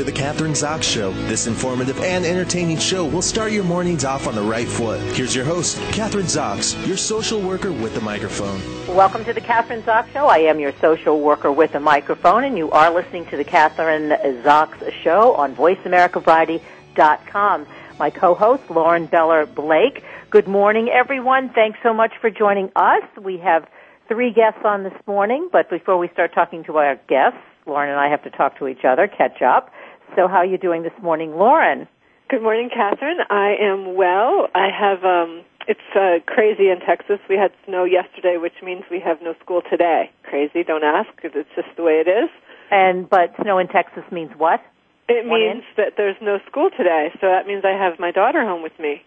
To the Kathryn Zox Show. This informative and entertaining show will start your mornings off on the right foot. Here's your host, Kathryn Zox, your social worker with the microphone. Welcome to the Kathryn Zox Show. I am your social worker with a microphone, and you are listening to the Kathryn Zox Show on VoiceAmericaVariety.com. My co-host, Lauren Beller Blake. Good morning, everyone. Thanks so much for joining us. We have three guests on this morning, but before we start talking to our guests, Lauren and I have to talk to each other, catch up. So how are you doing this morning, Lauren? Good morning, Kathryn. I am well. I have, um, it's uh, crazy in Texas. We had snow yesterday, which means we have no school today. Crazy, don't ask, because it's just the way it is. And, but snow in Texas means what? It One means inch? that there's no school today, so that means I have my daughter home with me.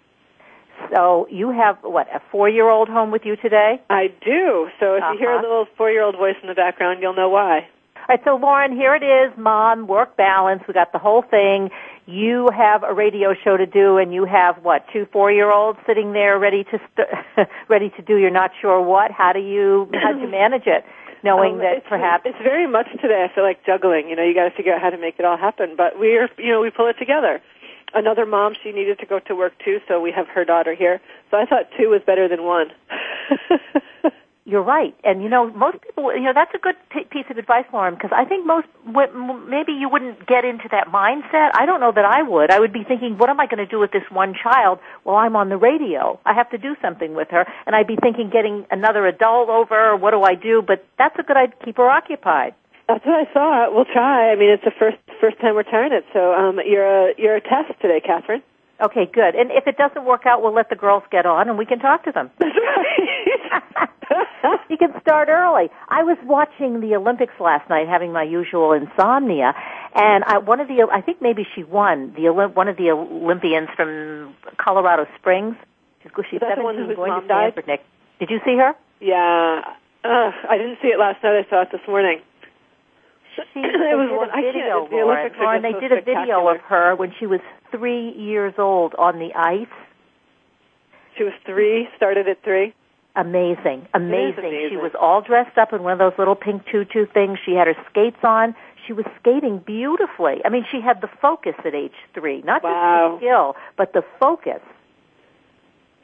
So you have, what, a four-year-old home with you today? I do. So if you hear a Uh-huh. little four-year-old voice in the background, you'll know why. All right, so Lauren, here it is, mom, work balance. We got the whole thing. You have a radio show to do, and you have what two four-year-olds sitting there ready to st- ready to do. You're not sure what. How do you how do you manage it, knowing Um, that it's, perhaps it's very much today. I feel like juggling. You know, you got to figure out how to make it all happen. But we're, you know, we pull it together. Another mom, she needed to go to work too, so we have her daughter here. So I thought two was better than one. you're right. And you know, most people, you know, that's a good p- piece of advice, Lauren, because I think most maybe you wouldn't get into that mindset. I don't know that I would. I would be thinking, what am I going to do with this one child? Well, I'm on the radio. I have to do something with her, and I'd be thinking getting another adult over. What do I do? But that's a good idea. Keep her occupied. That's what I thought. We'll try. I mean, it's the first first time we're trying it. So um, you're a you're a test today, Kathryn. Okay, good. And if it doesn't work out, we'll let the girls get on, and we can talk to them. That's right. you can start early. I was watching the Olympics last night, having my usual insomnia, and I, one of the I think maybe she won the Olymp- one of the Olympians from Colorado Springs. She's, she's Is that the one 17, going to? Stanford. Nick, did you see her? yeah. Ugh, I didn't see it last night. I saw it this morning. She, It was one- a I can't- video, the. Olympics Lauren, they so did a video of her when she was three years old on the ice. She was three. Started at three. Amazing, amazing. amazing. She was all dressed up in one of those little pink tutu things. She had her skates on. She was skating beautifully. I mean, she had the focus at age three, not Wow. just the skill, but the focus.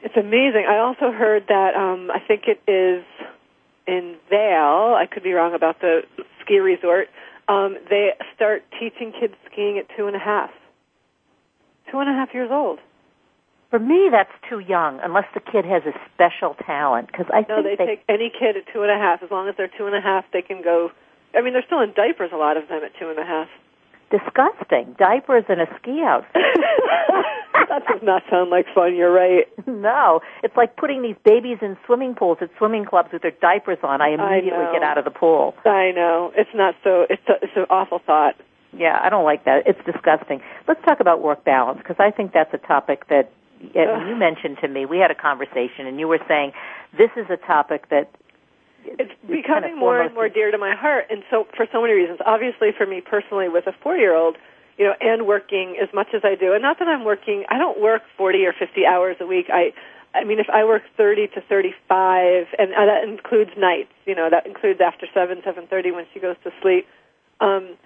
It's amazing. I also heard that um, I think it is in Vail. I could be wrong about the ski resort. Um, they start teaching kids skiing at two and a half. Two and a half years old. For me, that's too young, unless the kid has a special talent. Because I No, think they take any kid at two and a half. As long as they're two and a half, they can go. I mean, they're still in diapers. A lot of them at two and a half. disgusting diapers and a ski outfit. that does not sound like fun. You're right. no, it's like putting these babies in swimming pools at swimming clubs with their diapers on. I immediately know. get out of the pool. I know. It's not so. It's a, it's an awful thought. Yeah, I don't like that. It's disgusting. Let's talk about work balance because I think that's a topic that uh, you mentioned to me. We had a conversation, and you were saying this is a topic that it's kind becoming of more and more dear to my heart and so for so many reasons obviously for me personally with a four year old you know and working as much as i do and not that i'm working i don't work forty or fifty hours a week i i mean if i work thirty to thirty five and uh, that includes nights you know that includes after seven seven thirty when she goes to sleep um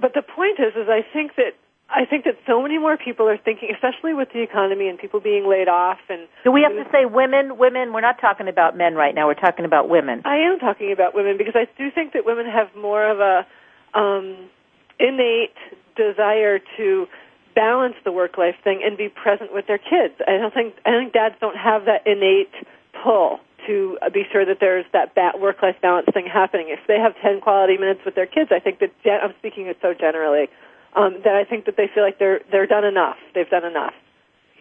but the point is is i think that I think that so many more people are thinking, especially with the economy and people being laid off. And do we have to say women? Women? We're not talking about men right now. We're talking about women. I am talking about women because I do think that women have more of a um, innate desire to balance the work life thing and be present with their kids. I don't think I think dads don't have that innate pull to be sure that there's that ba- work life balance thing happening. If they have 10 quality minutes with their kids, I think that gen- I'm speaking it so generally um, that I think that they feel like they're they're done enough. They've done enough.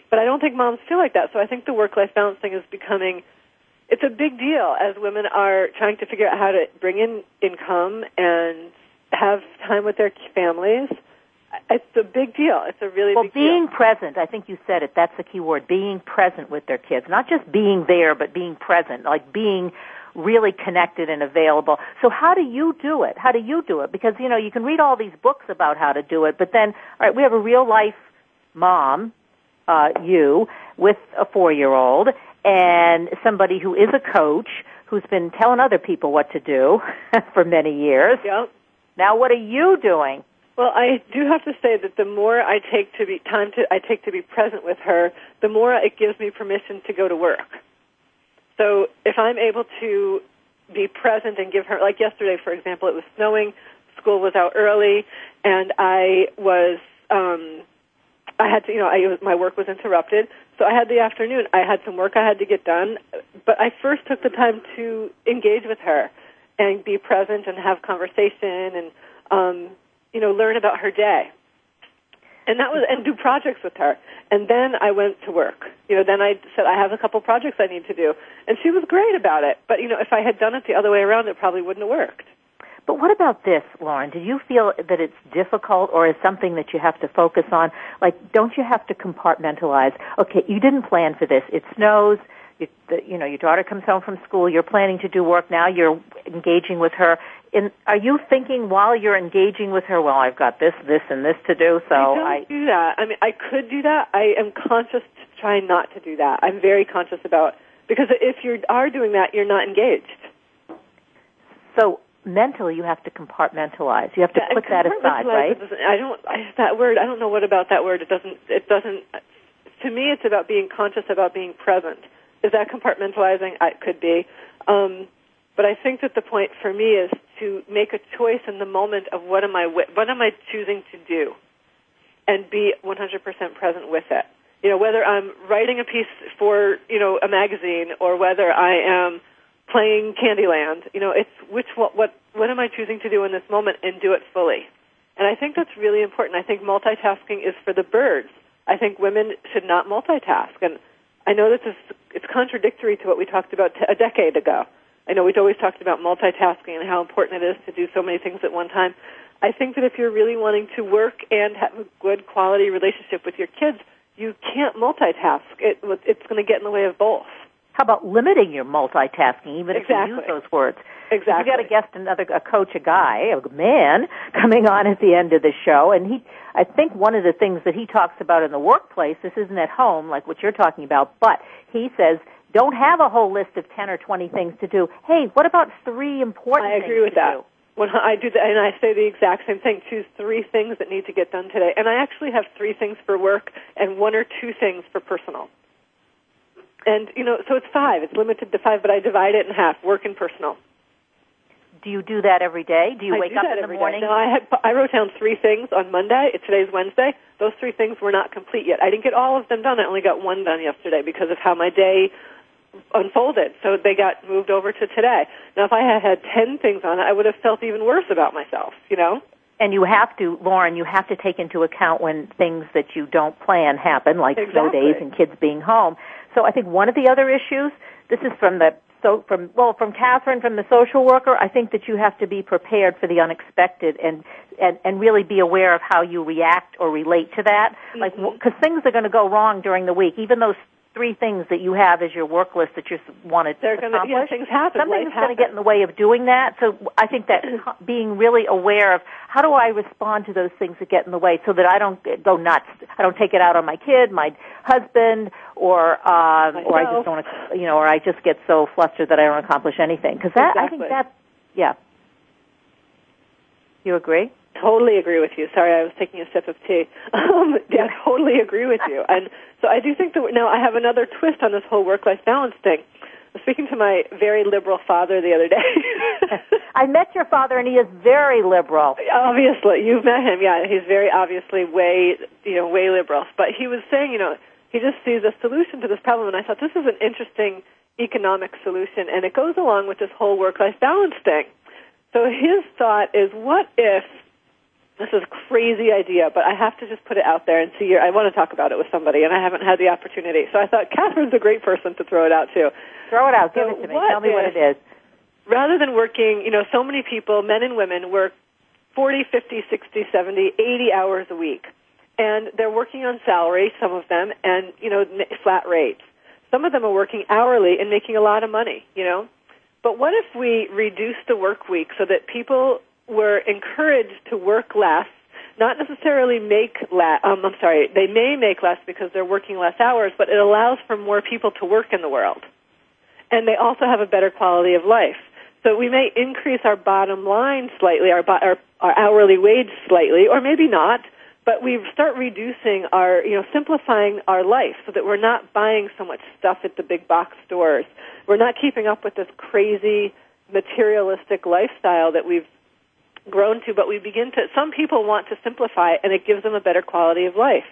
But I don't think moms feel like that. So I think the work life balance thing is becoming it's a big deal as women are trying to figure out how to bring in income and have time with their families. It's a big deal. It's a really big deal. well, being deal. present. I think you said it. That's the key word. Being present with their kids, not just being there, but being present, like being really connected and available. So how do you do it? How do you do it? Because you know you can read all these books about how to do it, but then all right, we have a real life mom, uh, you with a four year old, and somebody who is a coach who's been telling other people what to do for many years. Yep. Now, what are you doing? Well, I do have to say that the more I take to be time to I take to be present with her, the more it gives me permission to go to work. So if I'm able to be present and give her, like yesterday, for example, it was snowing, school was out early, and I was, um, I had to, you know, I, my work was interrupted, so I had the afternoon. I had some work I had to get done, but I first took the time to engage with her and be present and have conversation and, um, you know, learn about her day. And that was, and do projects with her. And then I went to work. You know, then I said, I have a couple projects I need to do. And she was great about it. But, you know, if I had done it the other way around, it probably wouldn't have worked. But what about this, Lauren? Do you feel that it's difficult or is something that you have to focus on? Like, don't you have to compartmentalize? Okay, you didn't plan for this. It snows. You, the, you know, your daughter comes home from school. You're planning to do work now. You're engaging with her. In, are you thinking while you're engaging with her, well, I've got this, this, and this to do, so I don't I do that. I mean, I could do that. I am conscious to try not to do that. I'm very conscious about because if you are doing that, you're not engaged. so mentally you have to compartmentalize. You have to Yeah, put that aside, right? I don't. I, that word. I don't know what about that word. It doesn't. It doesn't. To me, it's about being conscious about being present. Is that compartmentalizing? It could be. Um, but I think that the point for me is to make a choice in the moment of what am I what am I choosing to do, and be 100% present with it. You know, whether I'm writing a piece for you know a magazine or whether I am playing Candyland. You know, it's which what what what am I choosing to do in this moment and do it fully. And I think that's really important. I think multitasking is for the birds. I think women should not multitask. And I know this is it's contradictory to what we talked about t- a decade ago. I know we'd always talked about multitasking and how important it is to do so many things at one time. I think that if you're really wanting to work and have a good quality relationship with your kids, you can't multitask. It, it's going to get in the way of both. How about limiting your multitasking, even if you use those words? Exactly. We got a guest, another a coach, a guy, a man, coming on at the end of the show, and he. I think one of the things that he talks about in the workplace, this isn't at home like what you're talking about, but he says don't have a whole list of ten or twenty things to do. Hey, what about three important? Things? I agree with to that. do? When I do that, and I say the exact same thing. Choose three things that need to get done today, and I actually have three things for work and one or two things for personal. And you know, so it's five. It's limited to five, but I divide it in half: work and personal. Do you do that every day? Do you I wake do up in the every day. morning? No, I had I wrote down three things on Monday. Today's Wednesday. Those three things were not complete yet. I didn't get all of them done. I only got one done yesterday because of how my day unfolded. So they got moved over to today. Now, if I had had ten things on it, I would have felt even worse about myself. You know. and you have to, Lauren, you have to take into account when things that you don't plan happen, like snow days and kids being home. So I think one of the other issues, this is from the so from well from Kathryn from the social worker. I think that you have to be prepared for the unexpected and and and really be aware of how you react or relate to that. Like Mm-hmm. because things are going to go wrong during the week, even those three things that you have as your work list that you want to They're gonna- accomplish. yeah, things happen. Something's going to get in the way of doing that. So I think that being really aware of how do I respond to those things that get in the way, so that I don't go nuts. I don't take it out on my kid, my husband, or um, or I just don't, you know, or I just get so flustered that I don't accomplish anything. Because that I think that, yeah. You agree? Totally agree with you. Sorry, I was taking a sip of tea. Um, yeah, I totally agree with you. And so I do think that now I have another twist on this whole work-life balance thing. I was speaking to my very liberal father the other day. I met your father, and he is very liberal. obviously, you've met him. Yeah, he's very obviously way, you know, way liberal. But he was saying, you know, he just sees a solution to this problem, and I thought this is an interesting economic solution, and it goes along with this whole work-life balance thing. So his thought is, what if this is a crazy idea, but I have to just put it out there and see. I want to talk about it with somebody, and I haven't had the opportunity. So I thought Kathryn's a great person to throw it out to. Throw it out. Give it to me. Tell me what it is. Rather than working, you know, so many people, men and women, work 40, 50, 60, 70, 80 hours a week. And they're working on salary, some of them, and, you know, flat rates. Some of them are working hourly and making a lot of money, you know. But what if we reduce the work week so that people were encouraged to work less, not necessarily make less, um, I'm sorry, they may make less because they're working less hours, but it allows for more people to work in the world. And they also have a better quality of life. So we may increase our bottom line slightly, our, our, our hourly wage slightly, or maybe not, but we start reducing our, you know, simplifying our life so that we're not buying so much stuff at the big box stores. We're not keeping up with this crazy materialistic lifestyle that we've grown to, but we begin to, some people want to simplify and it gives them a better quality of life.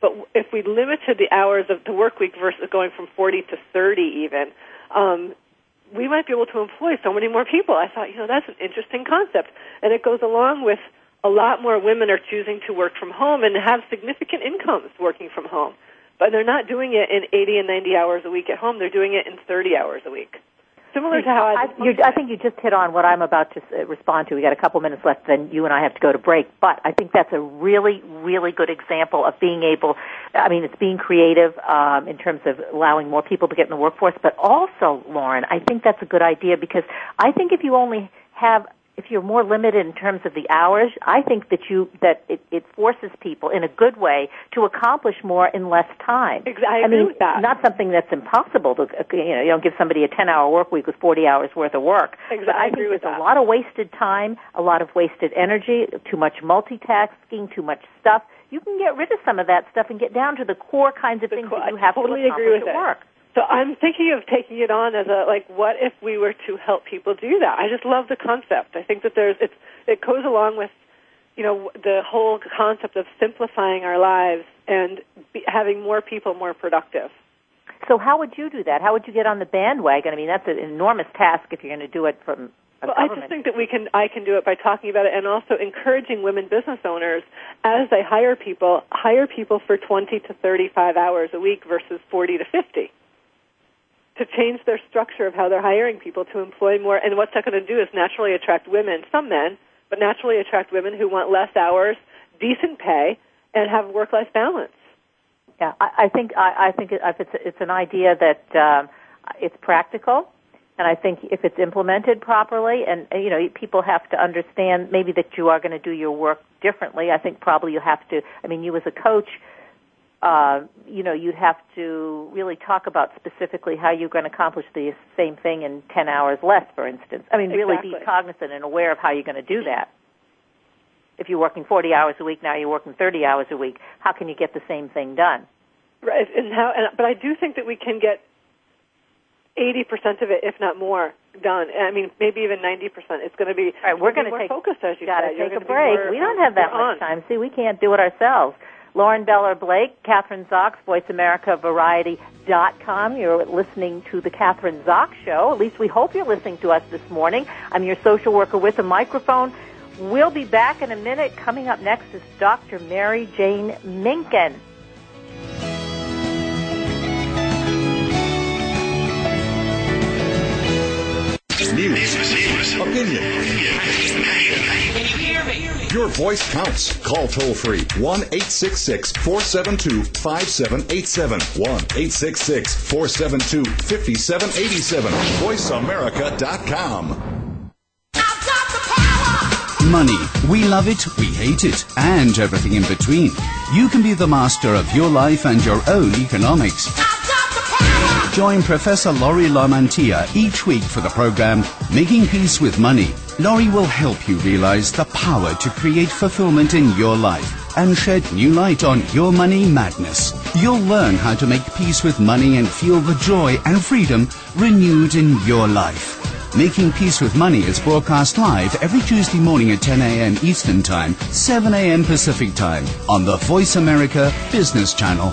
But if we limited the hours of the work week versus going from 40 to 30 even, um, we might be able to employ so many more people. I thought, you know, that's an interesting concept. And it goes along with a lot more women are choosing to work from home and have significant incomes working from home. But they're not doing it in 80 and 90 hours a week at home. They're doing it in 30 hours a week. Similar to how I, I, you, I think you just hit on what I'm about to uh, respond to. We got a couple minutes left, then you and I have to go to break. But I think that's a really, really good example of being able. I mean, it's being creative um, in terms of allowing more people to get in the workforce, but also, Lauren, I think that's a good idea because I think if you only have if you're more limited in terms of the hours, I think that you that it, it forces people in a good way to accomplish more in less time. Ex- I agree mean, not something that's impossible to uh, you know you don't give somebody a 10-hour work week with 40 hours worth of work. Ex- But I I agree think there's that. a lot of wasted time, a lot of wasted energy, too much multitasking, too much stuff. You can get rid of some of that stuff and get down to the core kinds of The things that you I have totally to agree accomplish with at work. So I'm thinking of taking it on as a like, what if we were to help people do that? I just love the concept. I think that there's it's it goes along with you know the whole concept of simplifying our lives and be, having more people more productive. So how would you do that? How would you get on the bandwagon? I mean, that's an enormous task if you're going to do it from a Well, I just think that we can I can do it by talking about it and also encouraging women business owners as they hire people, hire people for 20 to 35 hours a week versus 40 to 50. To change their structure of how they're hiring people to employ more and what's that going to do is naturally attract women, some men, but naturally attract women who want less hours, decent pay, and have work-life balance. Yeah, I, I think I, I think if it's it's an idea that um, it's practical, and I think if it's implemented properly, and you know, people have to understand maybe that you are going to do your work differently. I think probably you have to. I mean, you as a coach, uh, you know, you'd have to really talk about specifically how you're going to accomplish the same thing in ten hours less, for instance. I mean, really be cognizant and aware of how you're going to do that. If you're working 40 hours a week, now you're working 30 hours a week. How can you get the same thing done? Right, and how? And, but I do think that we can get eighty percent of it, if not more, done. I mean, maybe even ninety percent. It's going to be. All right, we're going to take focused, as you said. Take a break. we don't have that much on. time. See, we can't do it ourselves. Lauren Beller Blake, Kathryn Zox, VoiceAmericaVariety.com. You're listening to the Kathryn Zox Show. At least we hope you're listening to us this morning. I'm your social worker with a microphone. We'll be back in a minute. Coming up next is Dr. Mary Jane Minkin. News. Opinion. Your voice counts. Call toll free 1 866 472 5787. 1 866 472 5787. VoiceAmerica.com. Money. We love it, we hate it, and everything in between. You can be the master of your life and your own economics. Join Professor Laurie Lamantia each week for the program Making Peace with Money. Laurie will help you realize the power to create fulfillment in your life and shed new light on your money madness. You'll learn how to make peace with money and feel the joy and freedom renewed in your life. Making Peace with Money is broadcast live every Tuesday morning at 10 a.m. Eastern Time, 7 a.m. Pacific Time on the Voice America Business Channel.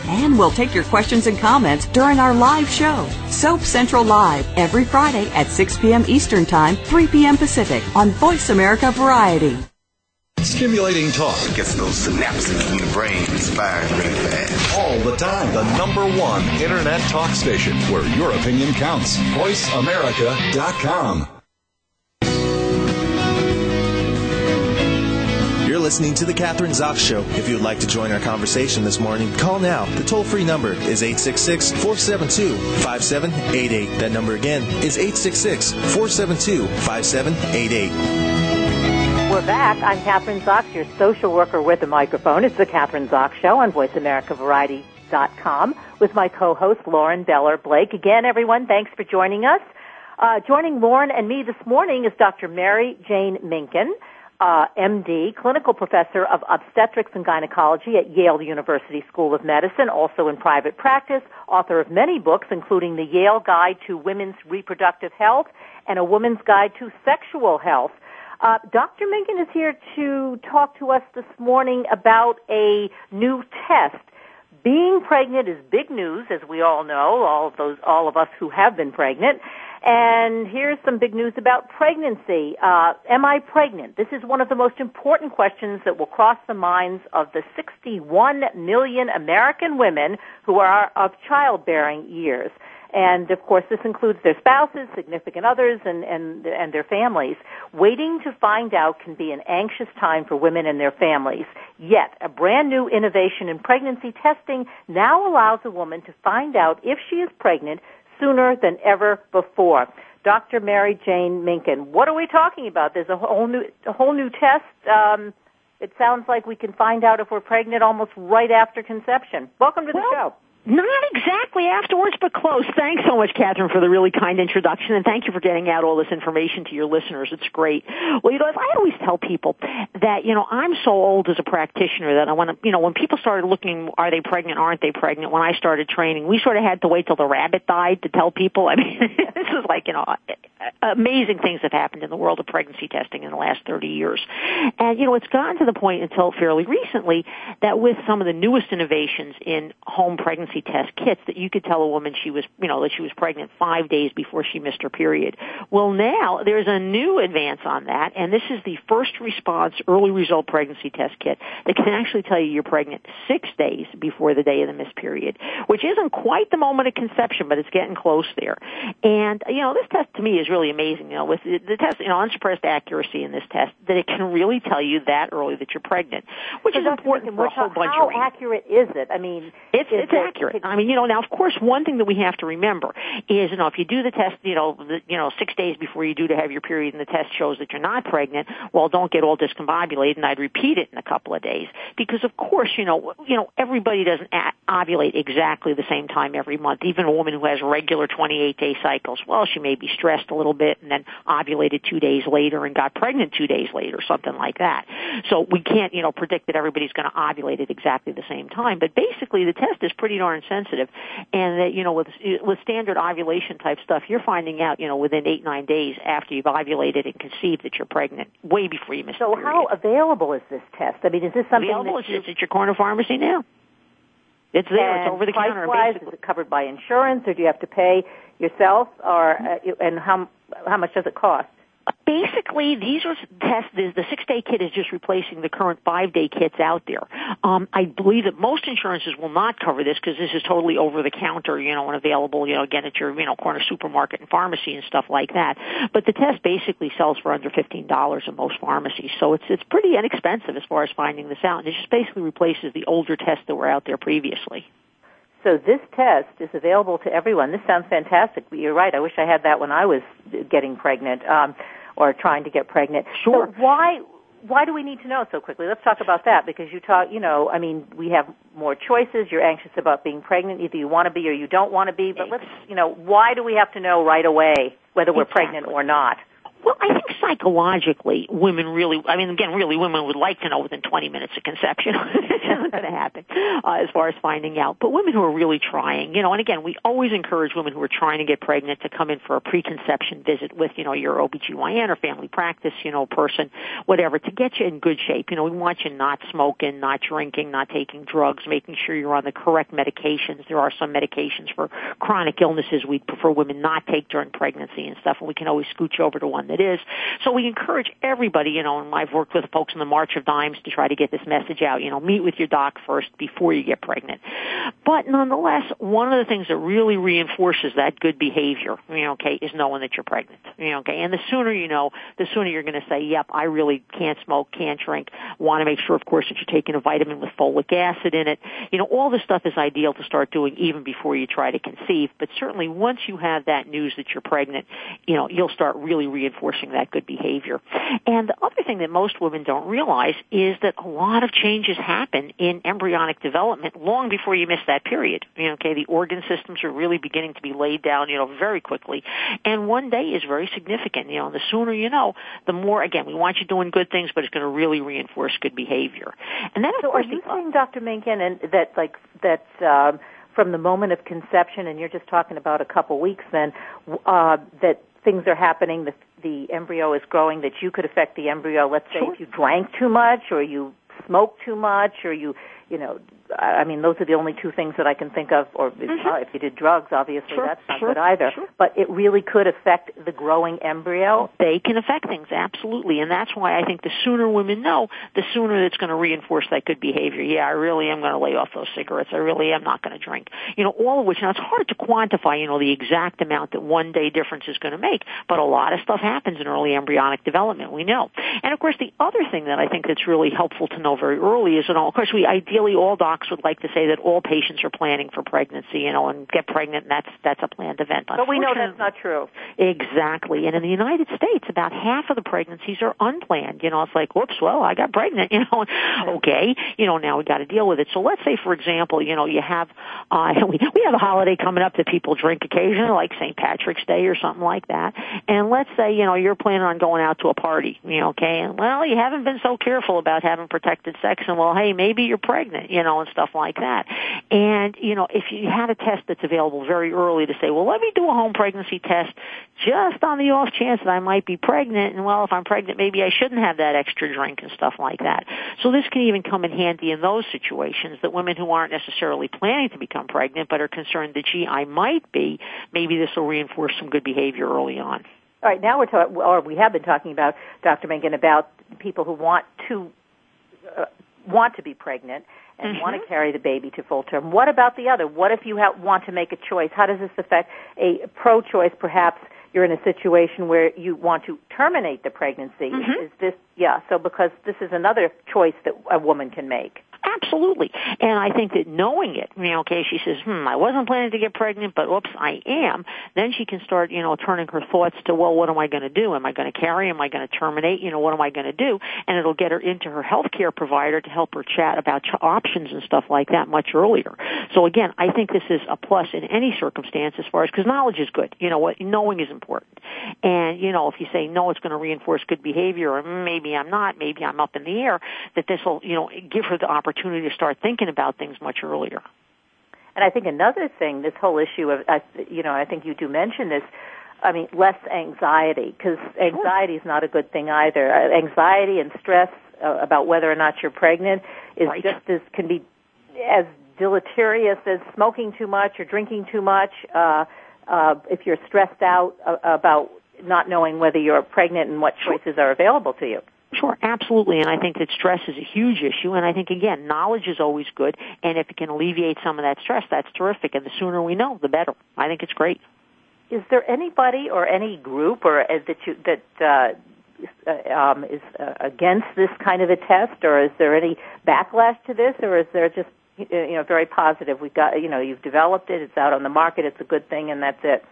And we'll take your questions and comments during our live show, Soap Central Live, every Friday at 6 p.m. Eastern Time, 3 p.m. Pacific on Voice America Variety. Stimulating talk gets those synapses in the brain firing really fast. all the time. The number one internet talk station where your opinion counts. VoiceAmerica.com. listening to The Kathryn Zox Show. If you would like to join our conversation this morning, call now. The toll free number is 866 472 5788. That number again is 866 472 5788. We're back. I'm Kathryn Zox, your social worker with a microphone. It's the Kathryn Zox Show on VoiceAmericaVariety.com with my co-host Lauren Beller Blake. Again, everyone, thanks for joining us. Uh, joining Lauren and me this morning is Dr. Mary Jane Minkin, uh, MD, clinical professor of obstetrics and gynecology at Yale University School of Medicine, also in private practice, author of many books, including the Yale Guide to Women's Reproductive Health and A Woman's Guide to Sexual Health. Uh, Dr. Minkin is here to talk to us this morning about a new test. Being pregnant is big news, as we all know, all of those, all of us who have been pregnant. And here's some big news about pregnancy. Uh, am I pregnant? This is one of the most important questions that will cross the minds of the 61 million American women who are of childbearing years. And of course, this includes their spouses, significant others, and, and, and their families. Waiting to find out can be an anxious time for women and their families. Yet, a brand new innovation in pregnancy testing now allows a woman to find out if she is pregnant sooner than ever before. Dr. Mary Jane Minkin, what are we talking about? There's a whole new, a whole new test. Um, it sounds like we can find out if we're pregnant almost right after conception. Welcome to the Well, show. Not exactly afterwards, but close. Thanks so much, Kathryn, for the really kind introduction, and thank you for getting out all this information to your listeners. It's great. Well, you know, I always tell people that, you know, I'm so old as a practitioner that I want to, you know, when people started looking, are they pregnant, aren't they pregnant, when I started training, we sort of had to wait till the rabbit died to tell people. I mean, this is like, you know, uh, uh, amazing things have happened in the world of pregnancy testing in the last 30 years. And, you know, it's gotten to the point until fairly recently that with some of the newest innovations in home pregnancy test kits that you could tell a woman she was, you know, that she was pregnant five days before she missed her period. Well, now there's a new advance on that, and this is the first response early result pregnancy test kit that can actually tell you you're pregnant six days before the day of the missed period, which isn't quite the moment of conception, but it's getting close there. And, you know, this test to me is really amazing, you know, with the, test, you know, unsuppressed accuracy in this test, that it can really tell you that early that you're pregnant, which So is important for a whole bunch how of reasons. accurate is it? I mean, It's, it's it- accurate. I mean, you know, now of course, one thing that we have to remember is, you know, if you do the test, you know, the, you know, six days before you do to have your period, and the test shows that you're not pregnant, well, don't get all discombobulated, and I'd repeat it in a couple of days because, of course, you know, you know, everybody doesn't ovulate exactly the same time every month. Even a woman who has regular 28 day cycles, well, she may be stressed a little bit and then ovulated two days later and got pregnant two days later, something like that. So we can't, you know, predict that everybody's going to ovulate at exactly the same time. But basically, the test is pretty darn sensitive, and that you know, with with standard ovulation type stuff, you're finding out, you know, within eight nine days after you've ovulated and conceived that you're pregnant, way before you miss so how available is this test? I mean, is this something available? that it's at your corner pharmacy now. It's there. and it's over the counter. Basically. is it covered by insurance, or do you have to pay yourself, or uh, and how how much does it cost? Basically, these are tests. The, the six-day kit is just replacing the current five-day kits out there. Um, I believe that most insurances will not cover this because this is totally over-the-counter, you know, and available, you know, again at your, you know, corner supermarket and pharmacy and stuff like that. But the test basically sells for under fifteen dollars in most pharmacies, so it's it's pretty inexpensive as far as finding this out. And it just basically replaces the older tests that were out there previously. So this test is available to everyone. This sounds fantastic. But you're right. I wish I had that when I was getting pregnant um, or trying to get pregnant. Sure. So why why do we need to know so quickly? Let's talk about that because you talk. You know, I mean, we have more choices. You're anxious about being pregnant. Either you want to be or you don't want to be. But let's, you know, why do we have to know right away whether we're Exactly. pregnant or not? Well, I think psychologically, women really, I mean, again, really, women would like to know within 20 minutes of conception. it's not going to happen uh, as far as finding out. But women who are really trying, you know, and again, we always encourage women who are trying to get pregnant to come in for a preconception visit with, you know, your OBGYN or family practice, you know, person, whatever, to get you in good shape. You know, we want you not smoking, not drinking, not taking drugs, making sure you're on the correct medications. There are some medications for chronic illnesses we prefer women not take during pregnancy and stuff, and we can always scooch over to one that is. So we encourage everybody, you know, and I've worked with folks in the March of Dimes to try to get this message out. You know, meet with your doc first before you get pregnant. But nonetheless, one of the things that really reinforces that good behavior, you know, okay, is knowing that you're pregnant. You know, okay, and the sooner you know, the sooner you're going to say, "Yep, I really can't smoke, can't drink." Want to make sure, of course, that you're taking a vitamin with folic acid in it. You know, all this stuff is ideal to start doing even before you try to conceive. But certainly, once you have that news that you're pregnant, you know, you'll start really reinforcing that good behavior. And the other thing that most women don't realize is that a lot of changes happen in embryonic development long before you miss that period. You know, okay, the organ systems are really beginning to be laid down, you know, very quickly. And one day is very significant. You know, and the sooner you know, the more, again, we want you doing good things, but it's going to really reinforce good behavior. And then, of So are you the, saying, Dr. Minkin, and that like that um, from the moment of conception, and you're just talking about a couple weeks, then uh, that things are happening, the the embryo is growing, that you could affect the embryo. Let's say Sure. if you drank too much, or you smoked too much, or you you know, I mean, those are the only two things that I can think of. Or if, uh, if you did drugs, obviously Mm-hmm. Sure, that's not sure, good either. sure. But it really could affect the growing embryo. they can affect things absolutely and that's why i think the sooner women know the sooner it's going to reinforce that good behavior yeah i really am going to lay off those cigarettes i really am not going to drink you know all of which now it's hard to quantify you know the exact amount that one day difference is going to make but a lot of stuff happens in early embryonic development we know and of course the other thing that i think that's really helpful to know very early is that of course we ideally all docs would like to say that all patients are planning for pregnancy you know and get pregnant and that's that's a planned event But we know that's not true. Exactly. And in the United States, about half of the pregnancies are unplanned. You know, it's like, whoops, well, I got pregnant, you know, okay, you know, now we got to deal with it. So let's say, for example, you know, you have, uh, we, we have a holiday coming up that people drink occasionally, like St. Patrick's Day or something like that. And let's say, you know, you're planning on going out to a party, you know, okay, and well, you haven't been so careful about having protected sex and well, hey, maybe you're pregnant, you know, and stuff like that. And, you know, if you have a test that's available very early to say, well, let me do a home pregnancy test just on the off chance that I might be pregnant. And well, if I'm pregnant, maybe I shouldn't have that extra drink and stuff like that. So this can even come in handy in those situations that women who aren't necessarily planning to become pregnant but are concerned that, gee, I might be, maybe this will reinforce some good behavior early on. All right, now we're talking, or we have been talking about, Dr. Minkin, about people who want to uh, want to be pregnant and want to mm-hmm. carry the baby to full term. What about the other? What if you ha- want to make a choice? How does this affect a pro-choice? Perhaps you're in a situation where you want to terminate the pregnancy. Mm-hmm. Is this yeah? So because this is another choice that a woman can make. Absolutely. And I think that knowing it, you know, okay, she says, hmm, I wasn't planning to get pregnant, but oops, I am. Then she can start, you know, turning her thoughts to, well, what am I going to do? Am I going to carry? Am I going to terminate? You know, what am I going to do? And it'll get her into her healthcare provider to help her chat about options and stuff like that much earlier. So again, I think this is a plus in any circumstance as far as, because knowledge is good. You know what? Knowing is important. And, you know, if you say, no, it's going to reinforce good behavior, or "Mm, maybe I'm not, maybe I'm up in the air, that this will, you know, give her the opportunity to start thinking about things much earlier. And I think another thing, this whole issue of, you know, I think you do mention this. I mean, less anxiety because anxiety is not a good thing either. Uh, Anxiety and stress uh, about whether or not you're pregnant is Right. just as can be as deleterious as smoking too much or drinking too much. Uh, uh, if you're stressed out uh, about not knowing whether you're pregnant and what choices are available to you. Sure, absolutely. And I think that stress is a huge issue. And I think, again, knowledge is always good. And if it can alleviate some of that stress, that's terrific. And the sooner we know, the better. I think it's great. Is there anybody or any group or uh, that you, that, uh, uh, um, is uh, against this kind of a test, or is there any backlash to this, or is there just you know very positive? We've got you know you've developed it, it's out on the market, it's a good thing, and that's it.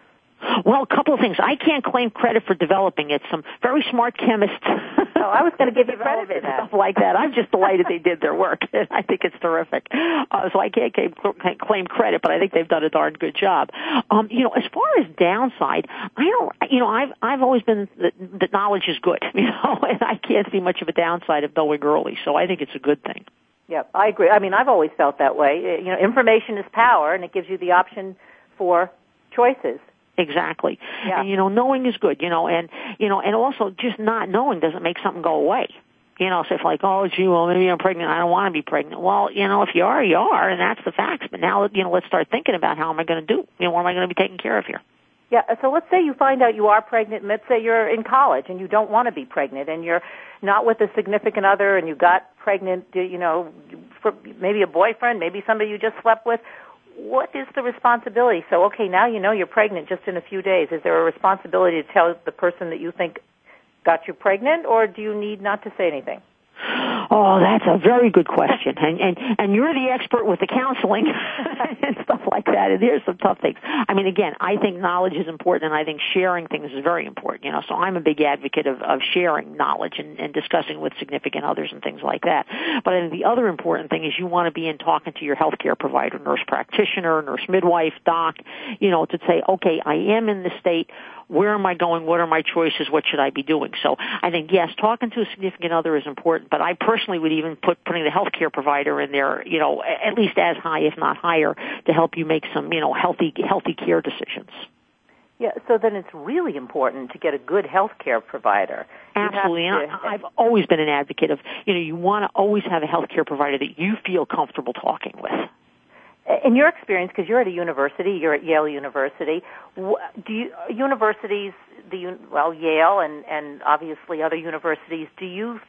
Well, a couple of things. I can't claim credit for developing it. Some very smart chemists. oh, I was going to give you credit for that. Stuff like that. I'm just delighted they did their work. I think it's terrific. Uh, so I can't claim, claim credit, but I think they've done a darn good job. Um, you know, as far as downside, I don't. You know, I've I've always been that, that knowledge is good. You know, and I can't see much of a downside of knowing early. So I think it's a good thing. Yeah, I agree. I mean, I've always felt that way. You know, information is power, and it gives you the option for choices. Exactly. Yeah. And you know, knowing is good, you know, and you know, and also just not knowing doesn't make something go away. You know, so if like, oh gee, well maybe I'm pregnant, I don't want to be pregnant. Well, you know, if you are, you are, and that's the facts. But now, you know, let's start thinking about how am I going to do? You know, what am I going to be taking care of here? Yeah, so let's say you find out you are pregnant, and let's say you're in college and you don't want to be pregnant, and you're not with a significant other, and you got pregnant, you know, for maybe a boyfriend, maybe somebody you just slept with what is the responsibility? So, okay, now you know you're pregnant just in a few days. Is there a responsibility to tell the person that you think got you pregnant, or do you need not to say anything? Oh, that's a very good question. And and and you're the expert with the counseling and stuff like that. And here's some tough things. I mean, again, I think knowledge is important, and I think sharing things is very important. You know, so I'm a big advocate of of sharing knowledge and, and discussing with significant others and things like that. But I think the other important thing is you want to be in talking to your healthcare provider, nurse practitioner, nurse midwife, doc. You know, to say, okay, I am in the state where am I going? What are my choices? What should I be doing? So I think yes, talking to a significant other is important, but I personally would even put putting the healthcare provider in there, you know, at least as high, if not higher, to help you make some, you know, healthy healthy care decisions. Yeah, so then it's really important to get a good health care provider. Absolutely. I, I've always been an advocate of, you know, you want to always have a health care provider that you feel comfortable talking with in your experience, because you're at a university, you're at Yale University. Do you, universities, the well, Yale and and obviously other universities, do you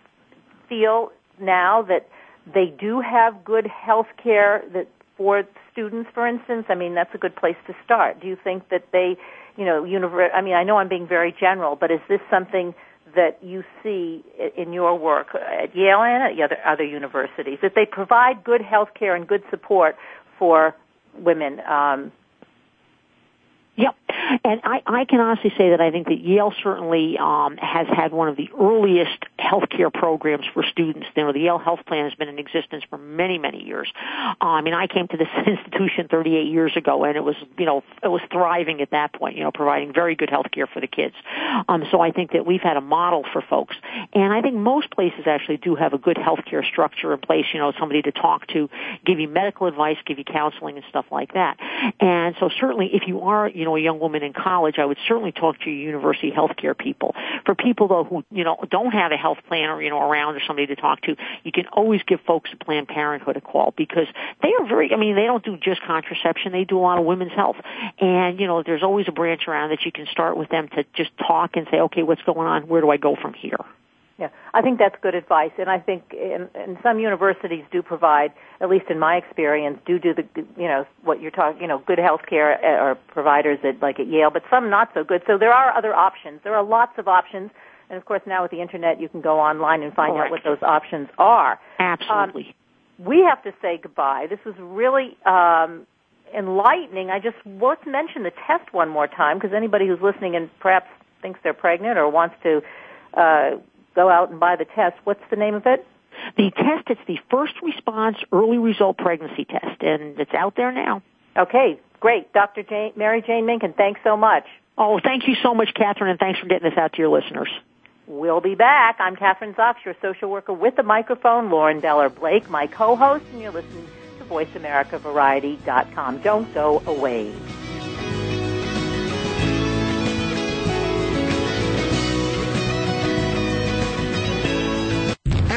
feel now that they do have good health care that for students, for instance? I mean, that's a good place to start. Do you think that they, you know, I mean, I know I'm being very general, but is this something that you see in your work at Yale and at other, other universities, that they provide good health care and good support for women. Um, And I, I can honestly say that I think that Yale certainly um, has had one of the earliest healthcare programs for students. You know, the Yale Health Plan has been in existence for many, many years. Uh, I mean, I came to this institution 38 years ago, and it was, you know, it was thriving at that point. You know, providing very good health care for the kids. Um, so I think that we've had a model for folks, and I think most places actually do have a good healthcare structure in place. You know, somebody to talk to, give you medical advice, give you counseling and stuff like that. And so certainly, if you are, you know, a young woman in college, I would certainly talk to your university healthcare people. For people though who, you know, don't have a health plan or, you know, around or somebody to talk to, you can always give folks at Planned Parenthood a call because they are very, I mean, they don't do just contraception, they do a lot of women's health. And, you know, there's always a branch around that you can start with them to just talk and say, okay, what's going on? Where do I go from here? Yeah, I think that's good advice, and I think in, in some universities do provide, at least in my experience, do do the you know what you're talking, you know, good healthcare uh, or providers at like at Yale, but some not so good. So there are other options. There are lots of options, and of course now with the internet, you can go online and find Correct. out what those options are. Absolutely. Um, we have to say goodbye. This was really um, enlightening. I just let's mention the test one more time because anybody who's listening and perhaps thinks they're pregnant or wants to. Uh, go out and buy the test. What's the name of it? The test, it's the first response early result pregnancy test, and it's out there now. Okay, great. Dr. Jane, Mary Jane Minkin, thanks so much. Oh, thank you so much, Kathryn, and thanks for getting this out to your listeners. We'll be back. I'm Kathryn Zox, your social worker with the microphone, Lauren Beller Blake, my co-host, and you're listening to VoiceAmericaVariety.com. Don't go away.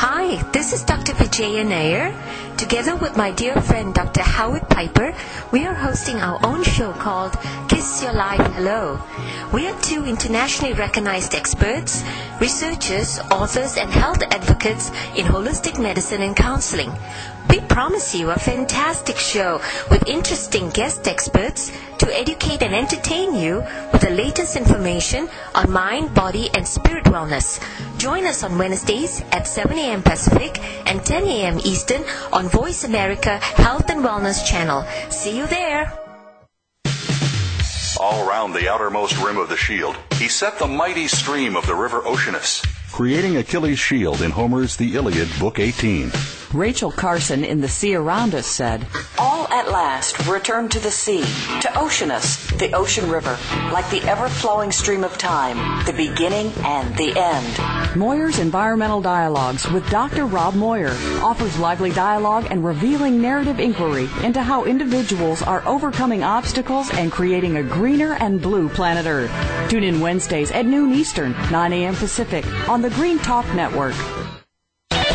Hi, this is Dr. Vijaya Nair. Together with my dear friend Dr. Howard Peiper, we are hosting our own show called Kiss Your Life Hello. We are two internationally recognized experts, researchers, authors, and health advocates in holistic medicine and counseling. We promise you a fantastic show with interesting guest experts to educate and entertain you with the latest information on mind, body, and spirit wellness. Join us on Wednesdays at 7 a.m. Pacific and 10 a.m. Eastern on Voice America Health and Wellness Channel. See you there. All around the outermost rim of the shield, he set the mighty stream of the river Oceanus, creating Achilles' shield in Homer's The Iliad, Book 18. Rachel Carson in The Sea Around Us said, All at last return to the sea, to Oceanus, the ocean river, like the ever flowing stream of time, the beginning and the end. Moir's Environmental Dialogues with Dr. Rob Moir offers lively dialogue and revealing narrative inquiry into how individuals are overcoming obstacles and creating a greener and blue planet Earth. Tune in Wednesdays at noon Eastern, 9 a.m. Pacific on the Green Talk Network.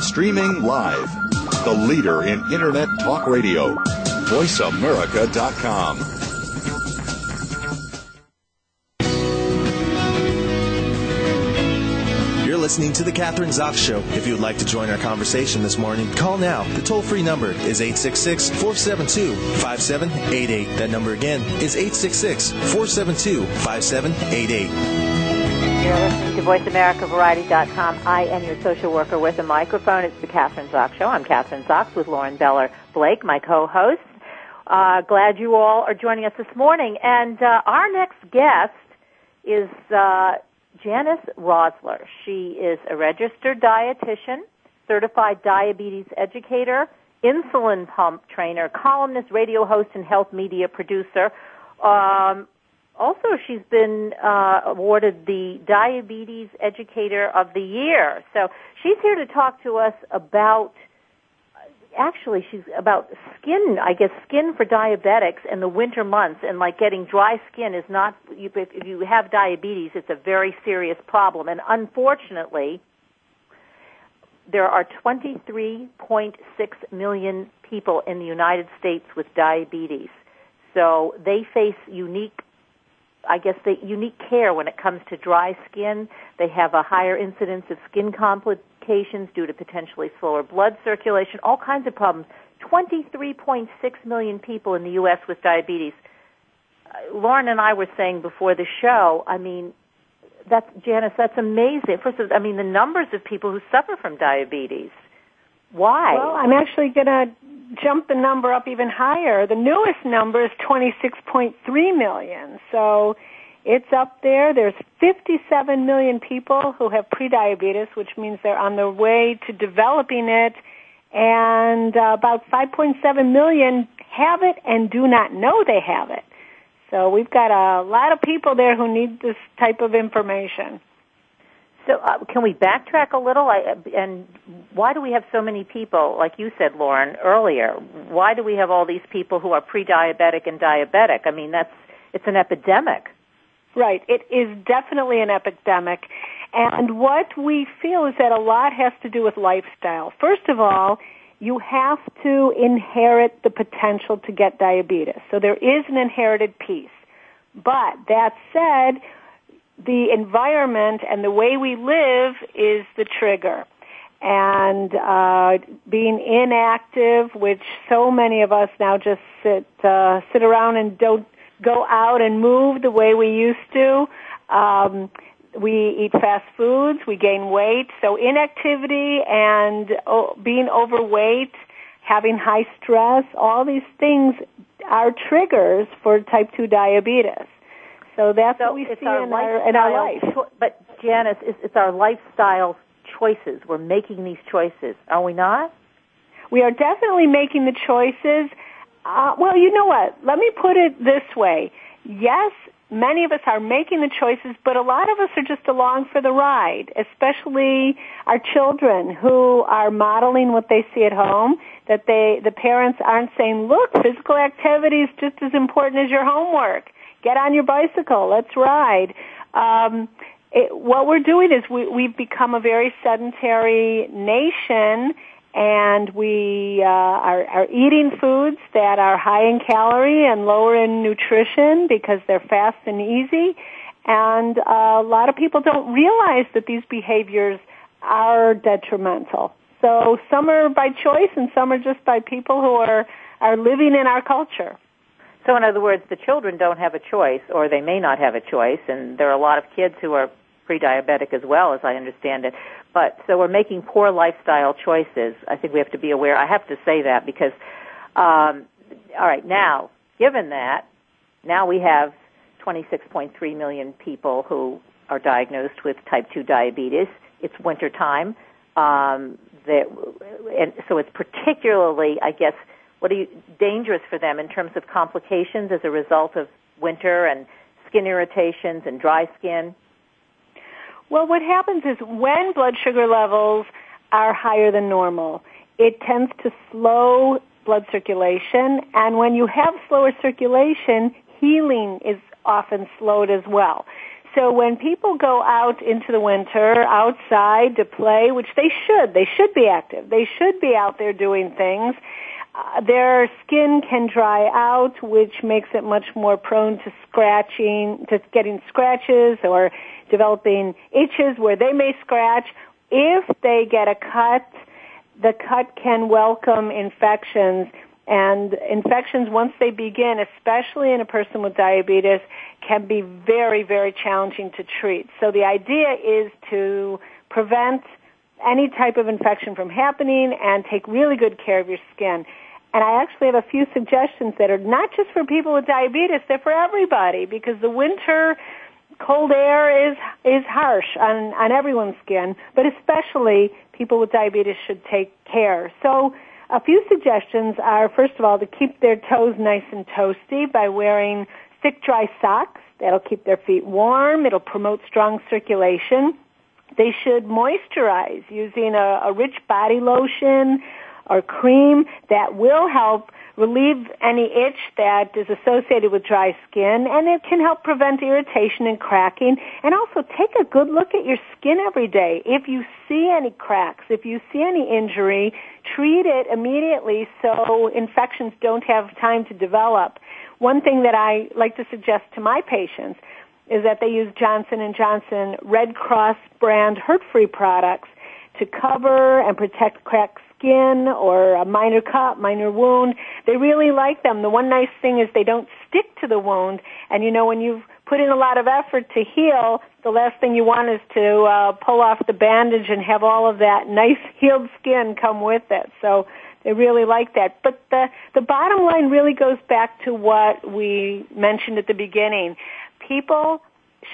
Streaming live. The leader in Internet talk radio. VoiceAmerica.com. You're listening to The Kathryn Zox Show. If you would like to join our conversation this morning, call now. The toll free number is 866 472 5788. That number again is 866 472 5788. To VoiceAmericaVariety.com. I am your social worker with a microphone. It's the Kathryn Zox Show. I'm Kathryn Zox with Lauren Beller Blake, my co-host. Uh, glad you all are joining us this morning. And uh, our next guest is uh, Janice Roszler. She is a registered dietitian, certified diabetes educator, insulin pump trainer, columnist, radio host, and health media producer. Um, also, she's been uh, awarded the Diabetes Educator of the Year. So she's here to talk to us about. Actually, she's about skin. I guess skin for diabetics in the winter months, and like getting dry skin is not. If you have diabetes, it's a very serious problem, and unfortunately, there are 23.6 million people in the United States with diabetes. So they face unique I guess the unique care when it comes to dry skin. They have a higher incidence of skin complications due to potentially slower blood circulation, all kinds of problems. 23.6 million people in the U.S. with diabetes. Uh, Lauren and I were saying before the show, I mean, that's, Janice, that's amazing. First of all, I mean, the numbers of people who suffer from diabetes. Why? Well, I'm actually going to jump the number up even higher. The newest number is 26.3 million. So it's up there. There's 57 million people who have prediabetes, which means they're on their way to developing it. And uh, about 5.7 million have it and do not know they have it. So we've got a lot of people there who need this type of information. So, uh, can we backtrack a little? I, and why do we have so many people, like you said, Lauren, earlier? Why do we have all these people who are pre-diabetic and diabetic? I mean, that's it's an epidemic. Right. It is definitely an epidemic. And what we feel is that a lot has to do with lifestyle. First of all, you have to inherit the potential to get diabetes. So there is an inherited piece. But that said, the environment and the way we live is the trigger. And uh, being inactive, which so many of us now just sit uh, sit around and don't go out and move the way we used to. Um, we eat fast foods, we gain weight. So inactivity and oh, being overweight, having high stress, all these things are triggers for type 2 diabetes. So that's so what we see our in our, in our life. Cho- but Janice, it's, it's our lifestyle choices. We're making these choices, are we not? We are definitely making the choices. Uh, well, you know what? Let me put it this way. Yes, many of us are making the choices, but a lot of us are just along for the ride, especially our children who are modeling what they see at home, that they, the parents aren't saying, look, physical activity is just as important as your homework. Get on your bicycle, let's ride. Um, it, what we're doing is we, we've become a very sedentary nation and we uh, are, are eating foods that are high in calorie and lower in nutrition because they're fast and easy. And uh, a lot of people don't realize that these behaviors are detrimental. So some are by choice and some are just by people who are, are living in our culture. So in other words, the children don't have a choice or they may not have a choice and there are a lot of kids who are pre-diabetic as well as I understand it. But so we're making poor lifestyle choices. I think we have to be aware. I have to say that because, um, all right, now given that, now we have 26.3 million people who are diagnosed with type 2 diabetes. It's winter time. Um, that, and so it's particularly, I guess, what are you, dangerous for them in terms of complications as a result of winter and skin irritations and dry skin? Well, what happens is when blood sugar levels are higher than normal, it tends to slow blood circulation, and when you have slower circulation, healing is often slowed as well. So when people go out into the winter, outside to play, which they should, they should be active. They should be out there doing things. Uh, their skin can dry out, which makes it much more prone to scratching, to getting scratches or developing itches where they may scratch. If they get a cut, the cut can welcome infections and infections once they begin, especially in a person with diabetes, can be very, very challenging to treat. So the idea is to prevent any type of infection from happening and take really good care of your skin. And I actually have a few suggestions that are not just for people with diabetes, they're for everybody because the winter cold air is is harsh on on everyone's skin, but especially people with diabetes should take care. So a few suggestions are first of all to keep their toes nice and toasty by wearing thick dry socks. That'll keep their feet warm. It'll promote strong circulation. They should moisturize using a, a rich body lotion or cream that will help relieve any itch that is associated with dry skin, and it can help prevent irritation and cracking. And also take a good look at your skin every day. If you see any cracks, if you see any injury, treat it immediately so infections don't have time to develop. One thing that I like to suggest to my patients is that they use Johnson & Johnson Red Cross brand hurt-free products to cover and protect cracked skin or a minor cut, minor wound. They really like them. The one nice thing is they don't stick to the wound. And you know, when you've put in a lot of effort to heal, the last thing you want is to uh, pull off the bandage and have all of that nice healed skin come with it. So they really like that. But the the bottom line really goes back to what we mentioned at the beginning. People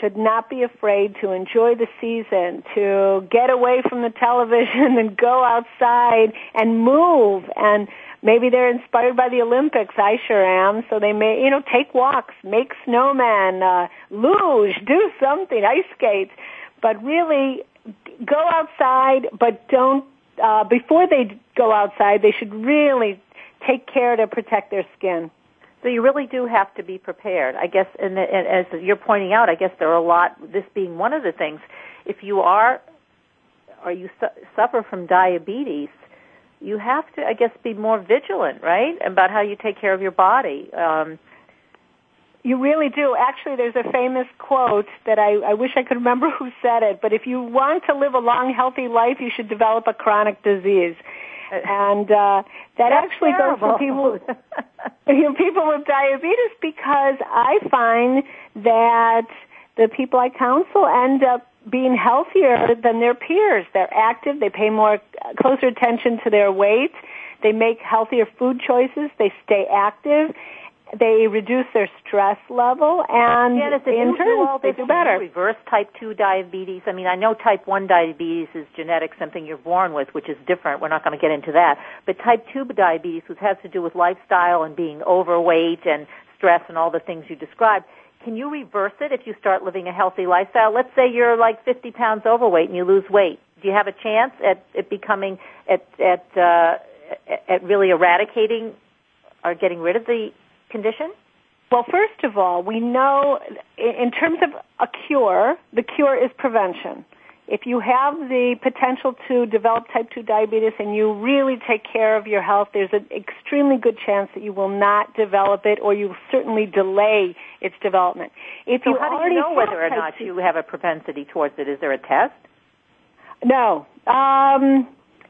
should not be afraid to enjoy the season, to get away from the television and go outside and move and maybe they're inspired by the Olympics. I sure am. So they may, you know, take walks, make snowmen, uh, luge, do something, ice skate, but really go outside, but don't, uh, before they go outside, they should really take care to protect their skin. So you really do have to be prepared. I guess, and, and as you're pointing out, I guess there are a lot. This being one of the things, if you are or you su- suffer from diabetes, you have to, I guess, be more vigilant, right, about how you take care of your body. Um, you really do. Actually, there's a famous quote that I, I wish I could remember who said it, but if you want to live a long, healthy life, you should develop a chronic disease. and uh, that That's actually terrible. goes for people you know, people with diabetes because I find that the people I counsel end up being healthier than their peers. They're active. They pay more closer attention to their weight. They make healthier food choices. They stay active. They reduce their stress level, and Janice, in turn, all they do better. reverse type 2 diabetes? I mean, I know type 1 diabetes is genetic, something you're born with, which is different. We're not going to get into that. But type 2 diabetes, which has to do with lifestyle and being overweight and stress and all the things you described, can you reverse it if you start living a healthy lifestyle? Let's say you're like 50 pounds overweight and you lose weight. Do you have a chance at it becoming at at uh, at really eradicating or getting rid of the condition? Well, first of all, we know in terms of a cure, the cure is prevention. If you have the potential to develop type 2 diabetes and you really take care of your health, there's an extremely good chance that you will not develop it or you will certainly delay its development. If So you how do you know whether or not you have a propensity towards it? Is there a test? No. Um,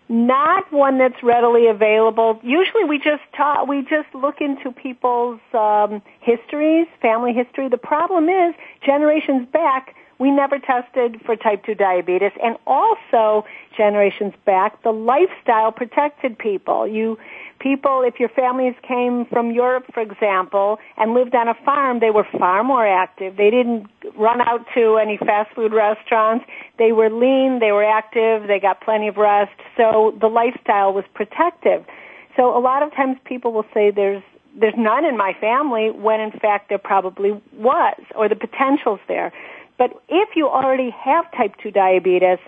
not one that's readily available. Usually we just talk, we just look into people's um, histories, family history. The problem is generations back we never tested for type 2 diabetes and also generations back the lifestyle protected people. You people if your families came from Europe for example and lived on a farm they were far more active. They didn't run out to any fast food restaurants. They were lean, they were active, they got plenty of rest. So the lifestyle was protective. So a lot of times people will say there's there's none in my family when in fact there probably was or the potential's there. But if you already have type 2 diabetes,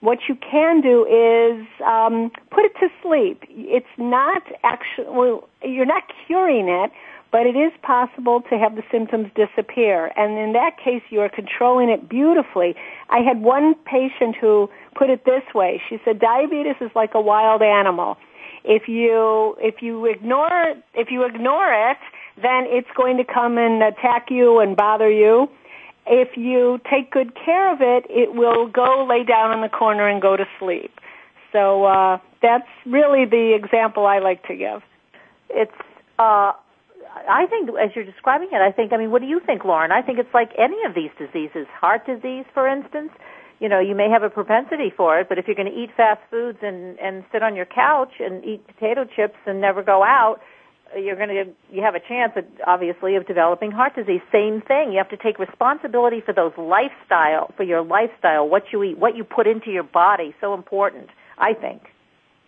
what you can do is um, put it to sleep. It's not actually, well, you're not curing it, but it is possible to have the symptoms disappear. And in that case, you are controlling it beautifully. I had one patient who put it this way. She said, diabetes is like a wild animal. If you, if you ignore, if you ignore it, then it's going to come and attack you and bother you if you take good care of it, it will go lay down in the corner and go to sleep. So uh, that's really the example I like to give. It's. Uh, I think, as you're describing it, I think. I mean, what do you think, Lauren? I think it's like any of these diseases. Heart disease, for instance. You know, you may have a propensity for it, but if you're going to eat fast foods and and sit on your couch and eat potato chips and never go out, you're going to you have a chance obviously of developing heart disease. Same thing. You have to take responsibility for those lifestyle for your lifestyle what you eat what you put into your body. So important i think.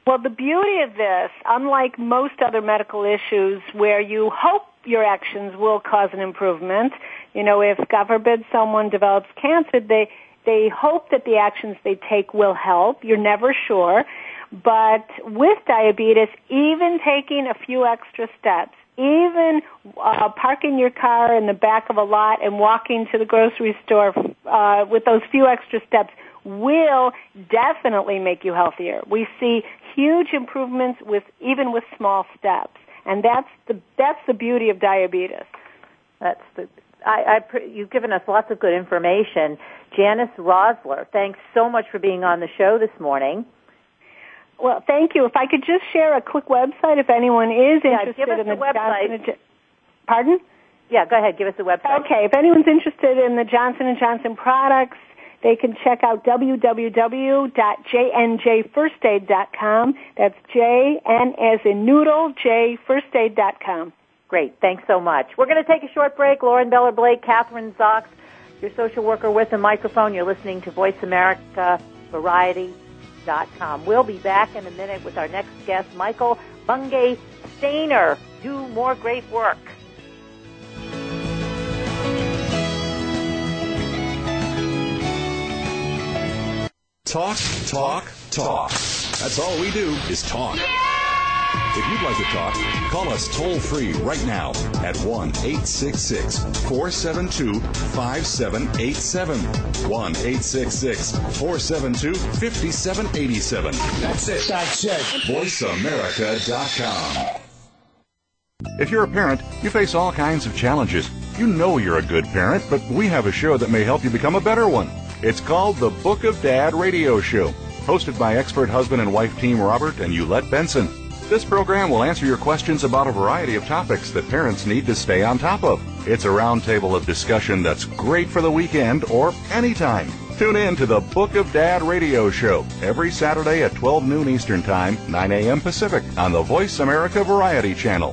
Well the beauty of this unlike most other medical issues where you hope your actions will cause an improvement you know if god forbid someone develops cancer they they hope that the actions they take will help. You're never sure but with diabetes, even taking a few extra steps, even uh, parking your car in the back of a lot and walking to the grocery store uh, with those few extra steps will definitely make you healthier. We see huge improvements with even with small steps, and that's the that's the beauty of diabetes. That's the I, I, you've given us lots of good information. Janice Roszler, thanks so much for being on the show this morning. Well, thank you. If I could just share a quick website if anyone is yeah, interested give us in the, the website. Johnson Pardon? Yeah, go ahead. Give us the website. Okay. If anyone's interested in the Johnson and Johnson products, they can check out www.jnjfirstaid.com. That's J N as in noodle, J firstaid.com. Great. Thanks so much. We're going to take a short break. Lauren Beller Blake, Kathryn Zox, your social worker with a microphone. You're listening to Voice America Variety. Com. We'll be back in a minute with our next guest, Michael Bungay Stanier. Do more great work. Talk, talk, talk. That's all we do is talk. If you'd like to talk, call us toll free right now at 1 866 472 5787. 1 866 472 5787. That's it. That's it. VoiceAmerica.com. If you're a parent, you face all kinds of challenges. You know you're a good parent, but we have a show that may help you become a better one. It's called the Book of Dad Radio Show. hosted by expert husband and wife team Robert and Eulette Benson. This program will answer your questions about a variety of topics that parents need to stay on top of. It's a roundtable of discussion that's great for the weekend or anytime. Tune in to the Book of Dad radio show every Saturday at 12 noon Eastern Time, 9 a.m. Pacific on the Voice America Variety Channel.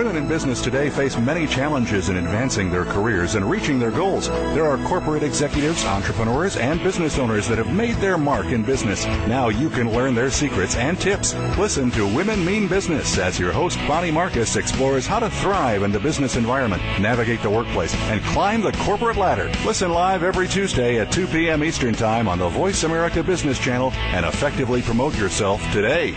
Women in business today face many challenges in advancing their careers and reaching their goals. There are corporate executives, entrepreneurs, and business owners that have made their mark in business. Now you can learn their secrets and tips. Listen to Women Mean Business as your host Bonnie Marcus explores how to thrive in the business environment, navigate the workplace, and climb the corporate ladder. Listen live every Tuesday at 2 p.m. Eastern Time on the Voice America Business Channel and effectively promote yourself today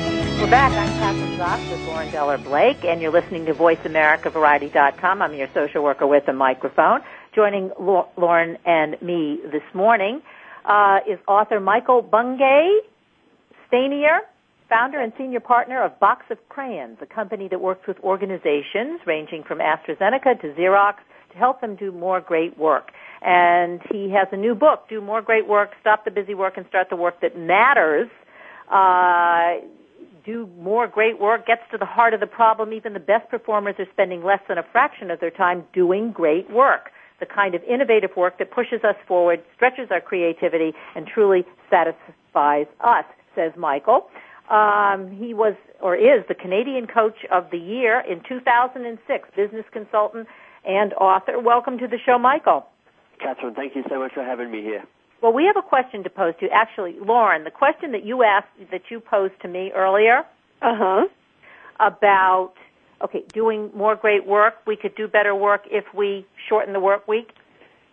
We're back. I'm Kathryn Zox with Lauren Beller Blake, and you're listening to VoiceAmericaVariety.com. I'm your social worker with a microphone. Joining Lauren and me this morning uh, is author Michael Bungay Stanier, founder and senior partner of Box of Crayons, a company that works with organizations ranging from AstraZeneca to Xerox to help them do more great work. And he has a new book, Do More Great Work, Stop the Busy Work and Start the Work That Matters. Uh, do more great work, gets to the heart of the problem. Even the best performers are spending less than a fraction of their time doing great work. The kind of innovative work that pushes us forward, stretches our creativity, and truly satisfies us, says Michael. Um, he was or is the Canadian Coach of the Year in 2006, business consultant and author. Welcome to the show, Michael. Kathryn, thank you so much for having me here. Well, we have a question to pose to you. Actually, Lauren, the question that you asked, that you posed to me earlier. Uh huh. About, okay, doing more great work. We could do better work if we shorten the work week.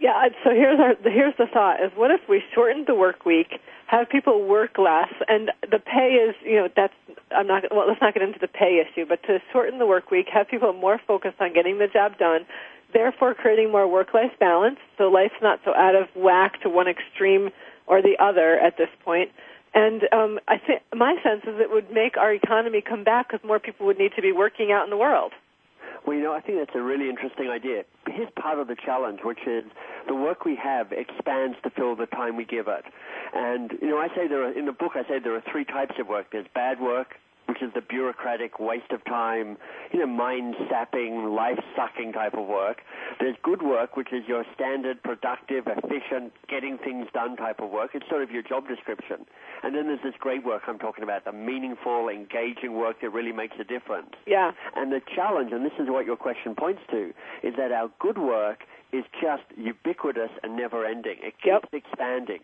Yeah, so here's our, here's the thought is what if we shortened the work week, have people work less, and the pay is, you know, that's, I'm not, well, let's not get into the pay issue, but to shorten the work week, have people more focused on getting the job done, therefore creating more work-life balance. So life's not so out of whack to one extreme or the other at this point. And um, I think my sense is it would make our economy come back because more people would need to be working out in the world. Well, you know, I think that's a really interesting idea. Here's part of the challenge, which is the work we have expands to fill the time we give it. And, you know, I say there are, in the book, I say there are three types of work. There's bad work, which is the bureaucratic waste of time, you know, mind sapping, life sucking type of work. There's good work, which is your standard, productive, efficient, getting things done type of work. It's sort of your job description. And then there's this great work I'm talking about, the meaningful, engaging work that really makes a difference. Yeah. And the challenge, and this is what your question points to, is that our good work is just ubiquitous and never ending. It keeps yep. expanding.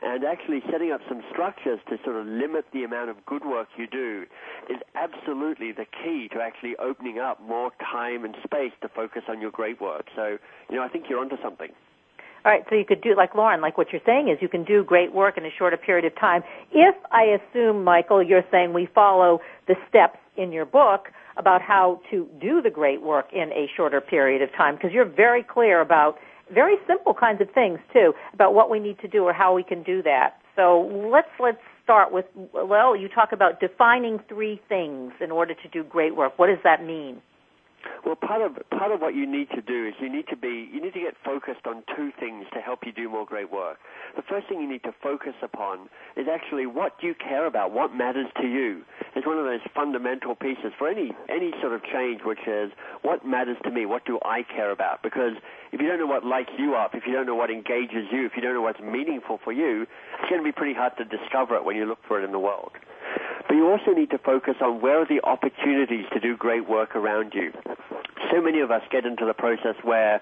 And actually setting up some structures to sort of limit the amount of good work you do is absolutely the key to actually opening up more time and space to focus on your great work. So, you know, I think you're onto something. All right, so you could do like Lauren, like what you're saying is you can do great work in a shorter period of time. If I assume, Michael, you're saying we follow the steps in your book about how to do the great work in a shorter period of time, because you're very clear about very simple kinds of things too about what we need to do or how we can do that. So let's let's start with well, you talk about defining three things in order to do great work. What does that mean? Well, part of part of what you need to do is you need to be you need to get focused on two things to help you do more great work. The first thing you need to focus upon is actually what do you care about, what matters to you. It's one of those fundamental pieces for any any sort of change, which is what matters to me, what do I care about? Because if you don't know what lights you up, if you don't know what engages you, if you don't know what's meaningful for you, it's going to be pretty hard to discover it when you look for it in the world. But you also need to focus on where are the opportunities to do great work around you. So many of us get into the process where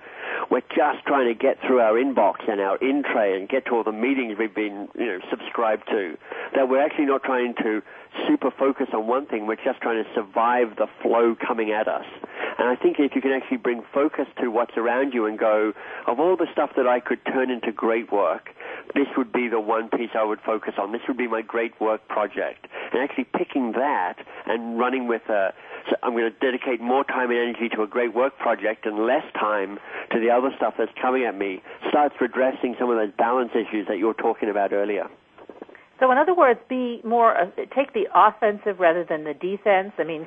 we're just trying to get through our inbox and our in tray and get to all the meetings we've been, you know, subscribed to, that we're actually not trying to super focus on one thing, we're just trying to survive the flow coming at us. And I think if you can actually bring focus to what's around you and go, of all the stuff that I could turn into great work, this would be the one piece I would focus on. This would be my great work project. And actually picking that and running with a, I'm going to dedicate more time and energy to a great work project and less time to the other stuff that's coming at me starts addressing some of those balance issues that you were talking about earlier. So, in other words, be more uh, take the offensive rather than the defense. I mean,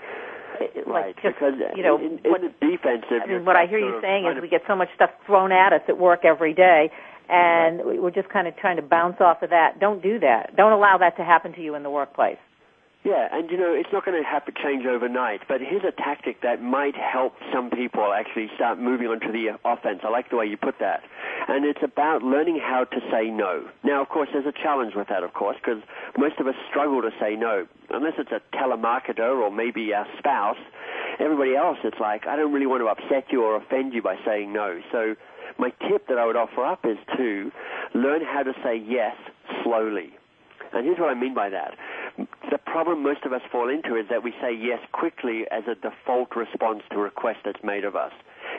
eh, eh, like right, just because uh, you know, in, in what, the defensive, I mean, what I hear you saying is we get so much stuff thrown at us at work every day, and right. we're just kind of trying to bounce off of that. Don't do that. Don't allow that to happen to you in the workplace. Yeah, and you know, it's not going to happen change overnight, but here's a tactic that might help some people actually start moving onto the offense. I like the way you put that. And it's about learning how to say no. Now, of course, there's a challenge with that, of course, because most of us struggle to say no. Unless it's a telemarketer or maybe a spouse, everybody else, it's like, I don't really want to upset you or offend you by saying no. So my tip that I would offer up is to learn how to say yes slowly. And here's what I mean by that. The problem most of us fall into is that we say yes quickly as a default response to a request that's made of us.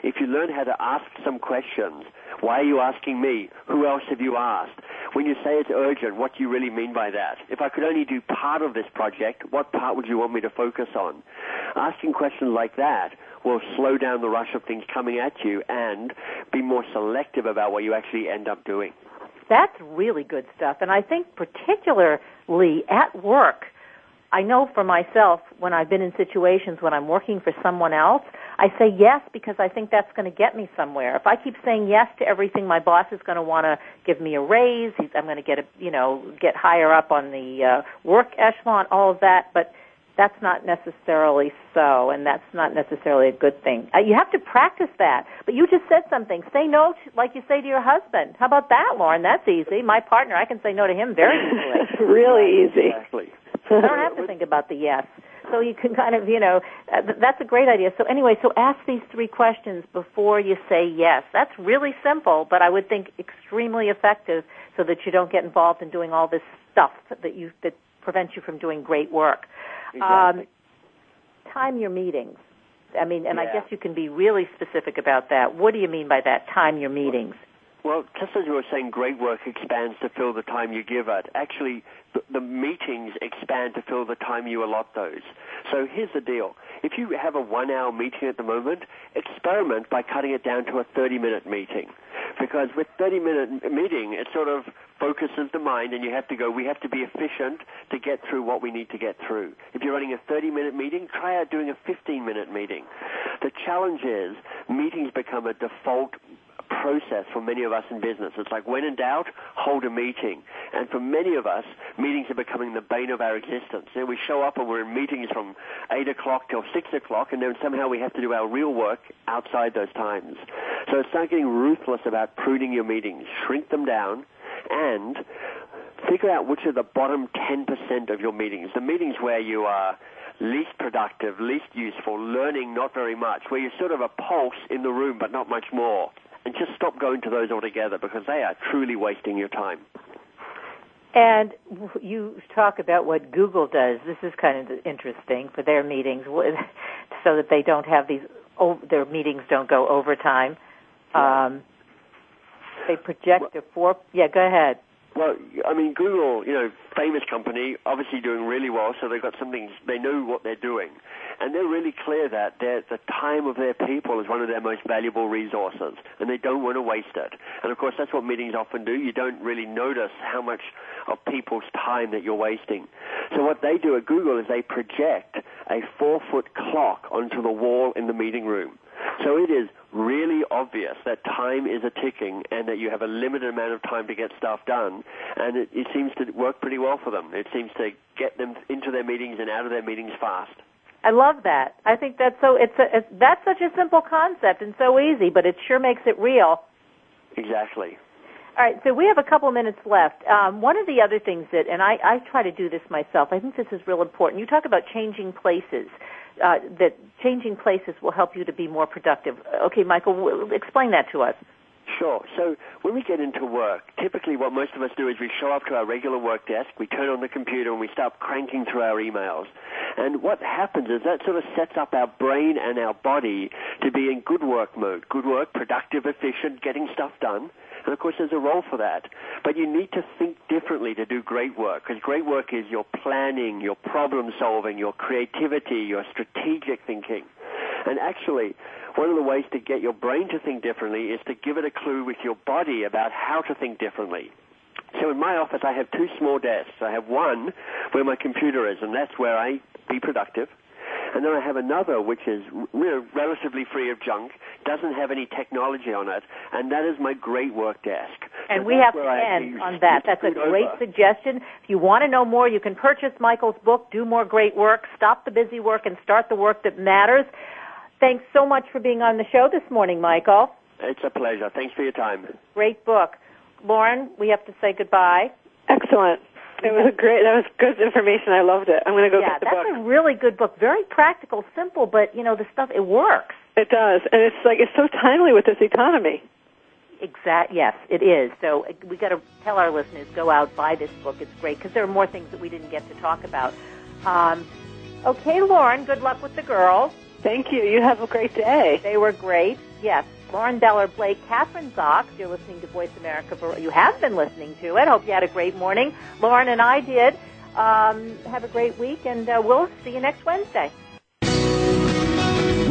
If you learn how to ask some questions, why are you asking me? Who else have you asked? When you say it's urgent, what do you really mean by that? If I could only do part of this project, what part would you want me to focus on? Asking questions like that will slow down the rush of things coming at you and be more selective about what you actually end up doing. That's really good stuff. And I think particularly at work, I know for myself when I've been in situations when I'm working for someone else, I say yes because I think that's going to get me somewhere. If I keep saying yes to everything, my boss is going to want to give me a raise. I'm going to get a, you know, get higher up on the uh, work echelon, all of that. But that's not necessarily so, and that's not necessarily a good thing. Uh, you have to practice that. But you just said something. Say no, to, like you say to your husband. How about that, Lauren? That's easy. My partner, I can say no to him very easily. really easy. Exactly. I don't have to think about the yes. So you can kind of, you know, uh, that's a great idea. So anyway, so ask these three questions before you say yes. That's really simple, but I would think extremely effective so that you don't get involved in doing all this stuff that you that prevents you from doing great work. Exactly. Um, time your meetings. I mean, and Yeah. I guess you can be really specific about that. What do you mean by that? Time your meetings. Well, just as you were saying, great work expands to fill the time you give it. Actually, the, the meetings expand to fill the time you allot those. So here's the deal. If you have a one hour meeting at the moment, experiment by cutting it down to a 30 minute meeting. Because with 30 minute meeting, it sort of focuses the mind and you have to go, we have to be efficient to get through what we need to get through. If you're running a 30 minute meeting, try out doing a 15 minute meeting. The challenge is meetings become a default process for many of us in business. It's like when in doubt, hold a meeting. And for many of us, meetings are becoming the bane of our existence. We show up and we're in meetings from 8 o'clock till 6 o'clock, and then somehow we have to do our real work outside those times. So start getting ruthless about pruning your meetings. Shrink them down and figure out which are the bottom 10% of your meetings. The meetings where you are least productive, least useful, learning not very much, where you're sort of a pulse in the room but not much more. And just stop going to those altogether because they are truly wasting your time. And you talk about what Google does. This is kind of interesting for their meetings, so that they don't have these. their meetings don't go overtime. Um, they project a four. Yeah, go ahead. Well, I mean, Google, you know, famous company, obviously doing really well, so they've got something, they know what they're doing. And they're really clear that the time of their people is one of their most valuable resources, and they don't want to waste it. And of course, that's what meetings often do. You don't really notice how much of people's time that you're wasting. So what they do at Google is they project a four-foot clock onto the wall in the meeting room. So it is really obvious that time is a ticking and that you have a limited amount of time to get stuff done. And it, it seems to work pretty well for them. It seems to get them into their meetings and out of their meetings fast. I love that. I think that's so. It's a. It's, that's such a simple concept and so easy, but it sure makes it real. Exactly. All right, so we have a couple of minutes left. Um, one of the other things that, and I, I try to do this myself, I think this is real important. You talk about changing places, uh, that changing places will help you to be more productive. Okay, Michael, w- explain that to us. Sure. So when we get into work, typically what most of us do is we show up to our regular work desk, we turn on the computer, and we start cranking through our emails. And what happens is that sort of sets up our brain and our body to be in good work mode. Good work, productive, efficient, getting stuff done. And of course, there's a role for that. But you need to think differently to do great work, because great work is your planning, your problem solving, your creativity, your strategic thinking. And actually, one of the ways to get your brain to think differently is to give it a clue with your body about how to think differently. So in my office, I have two small desks. I have one where my computer is, and that's where I be productive. And then I have another which is you know, relatively free of junk, doesn't have any technology on it, and that is my great work desk. And So we have to end on that. That's a great over. suggestion. If you want to know more, you can purchase Michael's book, Do More Great Work, Stop the Busy Work, and Start the Work That Matters. Thanks so much for being on the show this morning, Michael. It's a pleasure. Thanks for your time. Great book. Lauren, we have to say goodbye. Excellent. It was a great. That was good information. I loved it. I'm going to go yeah, get the book. Yeah, that's a really good book. Very practical, simple, but you know the stuff it works. It does, and it's like it's so timely with this economy. Exact. Yes, it is. So uh, we got to tell our listeners go out buy this book. It's great because there are more things that we didn't get to talk about. Um, okay, Lauren. Good luck with the girls. Thank you. You have a great day. They were great. Yes. Lauren Beller Blake, Kathryn Zox. You're listening to Voice America. You have been listening to it. Hope you had a great morning. Lauren and I did. Um, have a great week, and uh, we'll see you next Wednesday.